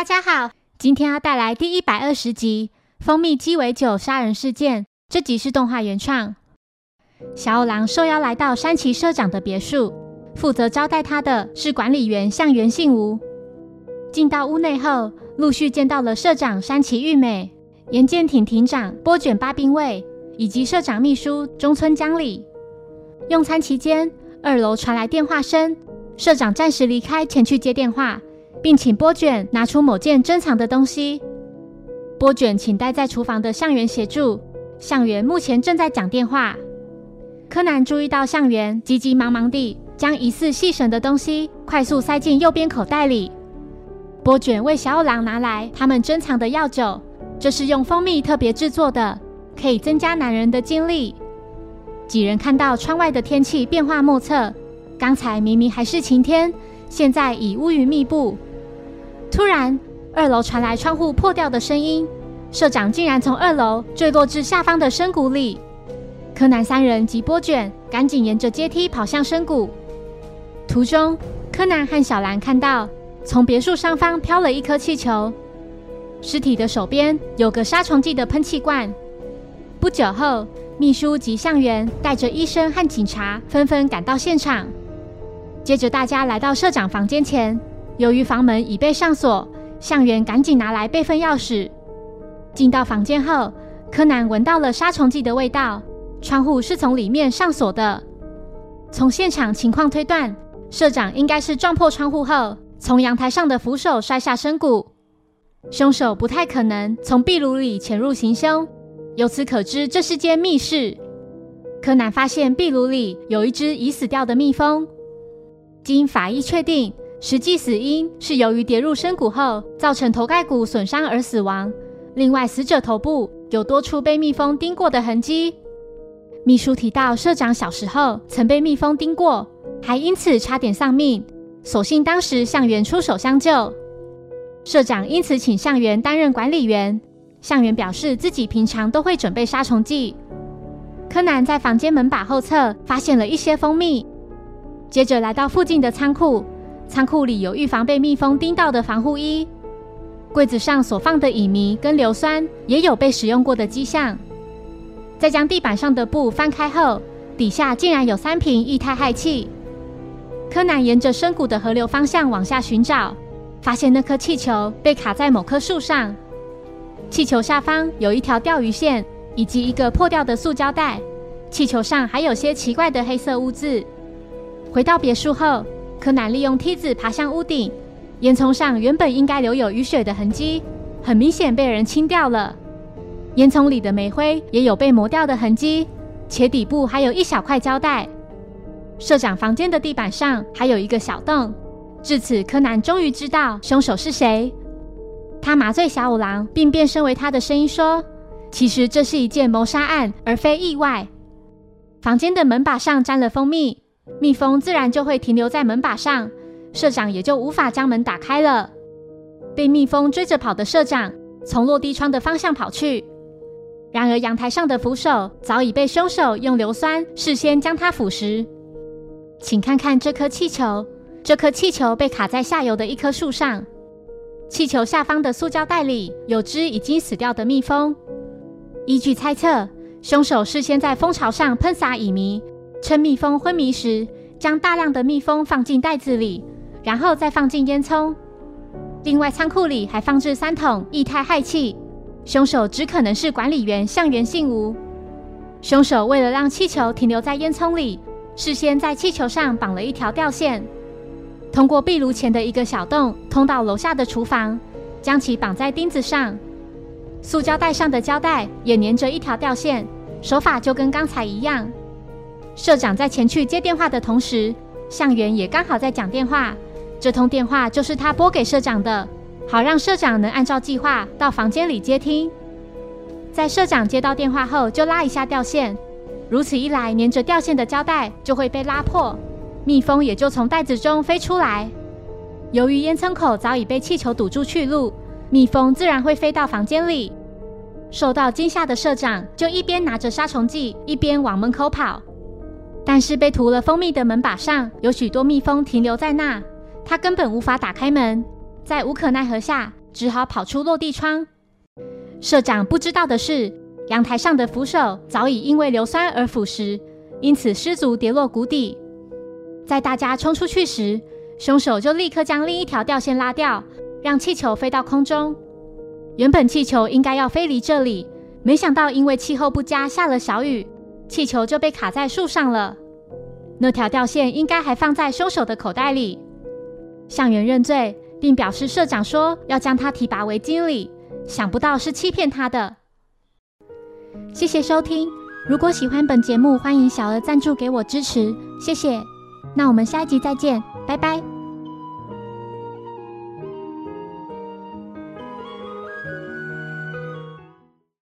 大家好，今天要带来第一百二十集《蜂蜜鸡尾酒杀人事件》。这集是动画原创。小五郎受邀来到山崎社长的别墅，负责招待他的是管理员向原信吾。进到屋内后，陆续见到了社长山崎玉美、岩见挺庭长波卷八兵卫以及社长秘书中村江里。用餐期间，二楼传来电话声，社长暂时离开，前去接电话。并请波卷拿出某件珍藏的东西。波卷请待在厨房的向元协助。向元目前正在讲电话。柯南注意到向元急急忙忙地将疑似细绳的东西快速塞进右边口袋里。波卷为小五郎拿来他们珍藏的药酒，这是用蜂蜜特别制作的，可以增加男人的精力。几人看到窗外的天气变化莫测，刚才明明还是晴天，现在已乌云密布。突然，二楼传来窗户破掉的声音，社长竟然从二楼坠落至下方的深谷里。柯南三人及波卷赶紧沿着阶梯跑向深谷。途中，柯南和小兰看到从别墅上方飘了一颗气球，尸体的手边有个杀虫剂的喷气罐。不久后，秘书及向元带着医生和警察纷纷赶到现场。接着，大家来到社长房间前。由于房门已被上锁，向元赶紧拿来备份钥匙。进到房间后，柯南闻到了杀虫剂的味道。窗户是从里面上锁的。从现场情况推断，社长应该是撞破窗户后，从阳台上的扶手摔下深谷。凶手不太可能从壁炉里潜入行凶。由此可知，这是间密室。柯南发现壁炉里有一只已死掉的蜜蜂。经法医确定。实际死因是由于跌入深谷后造成头盖骨损伤而死亡。另外，死者头部有多处被蜜蜂叮过的痕迹。秘书提到，社长小时候曾被蜜蜂叮过，还因此差点丧命。所幸当时向元出手相救，社长因此请向元担任管理员。向元表示自己平常都会准备杀虫剂。柯南在房间门把后侧发现了一些蜂蜜，接着来到附近的仓库。仓库里有预防被蜜蜂叮到的防护衣，柜子上所放的乙醚跟硫酸也有被使用过的迹象。在将地板上的布翻开后，底下竟然有三瓶液态氦气。柯南沿着深谷的河流方向往下寻找，发现那颗气球被卡在某棵树上，气球下方有一条钓鱼线以及一个破掉的塑胶袋，气球上还有些奇怪的黑色污渍。回到别墅后。柯南利用梯子爬向屋顶，烟囱上原本应该留有雨水的痕迹，很明显被人清掉了。烟囱里的煤灰也有被磨掉的痕迹，且底部还有一小块胶带。社长房间的地板上还有一个小洞。至此，柯南终于知道凶手是谁。他麻醉小五郎，并变身为他的声音说：“其实这是一件谋杀案，而非意外。”房间的门把上沾了蜂蜜。蜜蜂自然就会停留在门把上，社长也就无法将门打开了。被蜜蜂追着跑的社长从落地窗的方向跑去，然而阳台上的扶手早已被凶手用硫酸事先将它腐蚀。请看看这颗气球，这颗气球被卡在下游的一棵树上，气球下方的塑胶袋里有只已经死掉的蜜蜂。依据猜测，凶手事先在蜂巢上喷洒乙醚。趁蜜蜂昏迷时，将大量的蜜蜂放进袋子里，然后再放进烟囱。另外，仓库里还放置三桶液态氦气。凶手只可能是管理员向原信吾。凶手为了让气球停留在烟囱里，事先在气球上绑了一条吊线，通过壁炉前的一个小洞通到楼下的厨房，将其绑在钉子上。塑胶袋上的胶带也粘着一条吊线，手法就跟刚才一样。社长在前去接电话的同时，向元也刚好在讲电话。这通电话就是他拨给社长的，好让社长能按照计划到房间里接听。在社长接到电话后，就拉一下吊线，如此一来，粘着吊线的胶带就会被拉破，蜜蜂也就从袋子中飞出来。由于烟囱口早已被气球堵住去路，蜜蜂自然会飞到房间里。受到惊吓的社长就一边拿着杀虫剂，一边往门口跑。但是被涂了蜂蜜的门把上有许多蜜蜂停留在那，他根本无法打开门。在无可奈何下，只好跑出落地窗。社长不知道的是，阳台上的扶手早已因为硫酸而腐蚀，因此失足跌落谷底。在大家冲出去时，凶手就立刻将另一条吊线拉掉，让气球飞到空中。原本气球应该要飞离这里，没想到因为气候不佳，下了小雨，气球就被卡在树上了。那条吊线应该还放在凶手的口袋里。向元认罪，并表示社长说要将他提拔为经理。想不到是欺骗他的。谢谢收听，如果喜欢本节目，欢迎小额赞助给我支持，谢谢。那我们下一集再见，拜拜。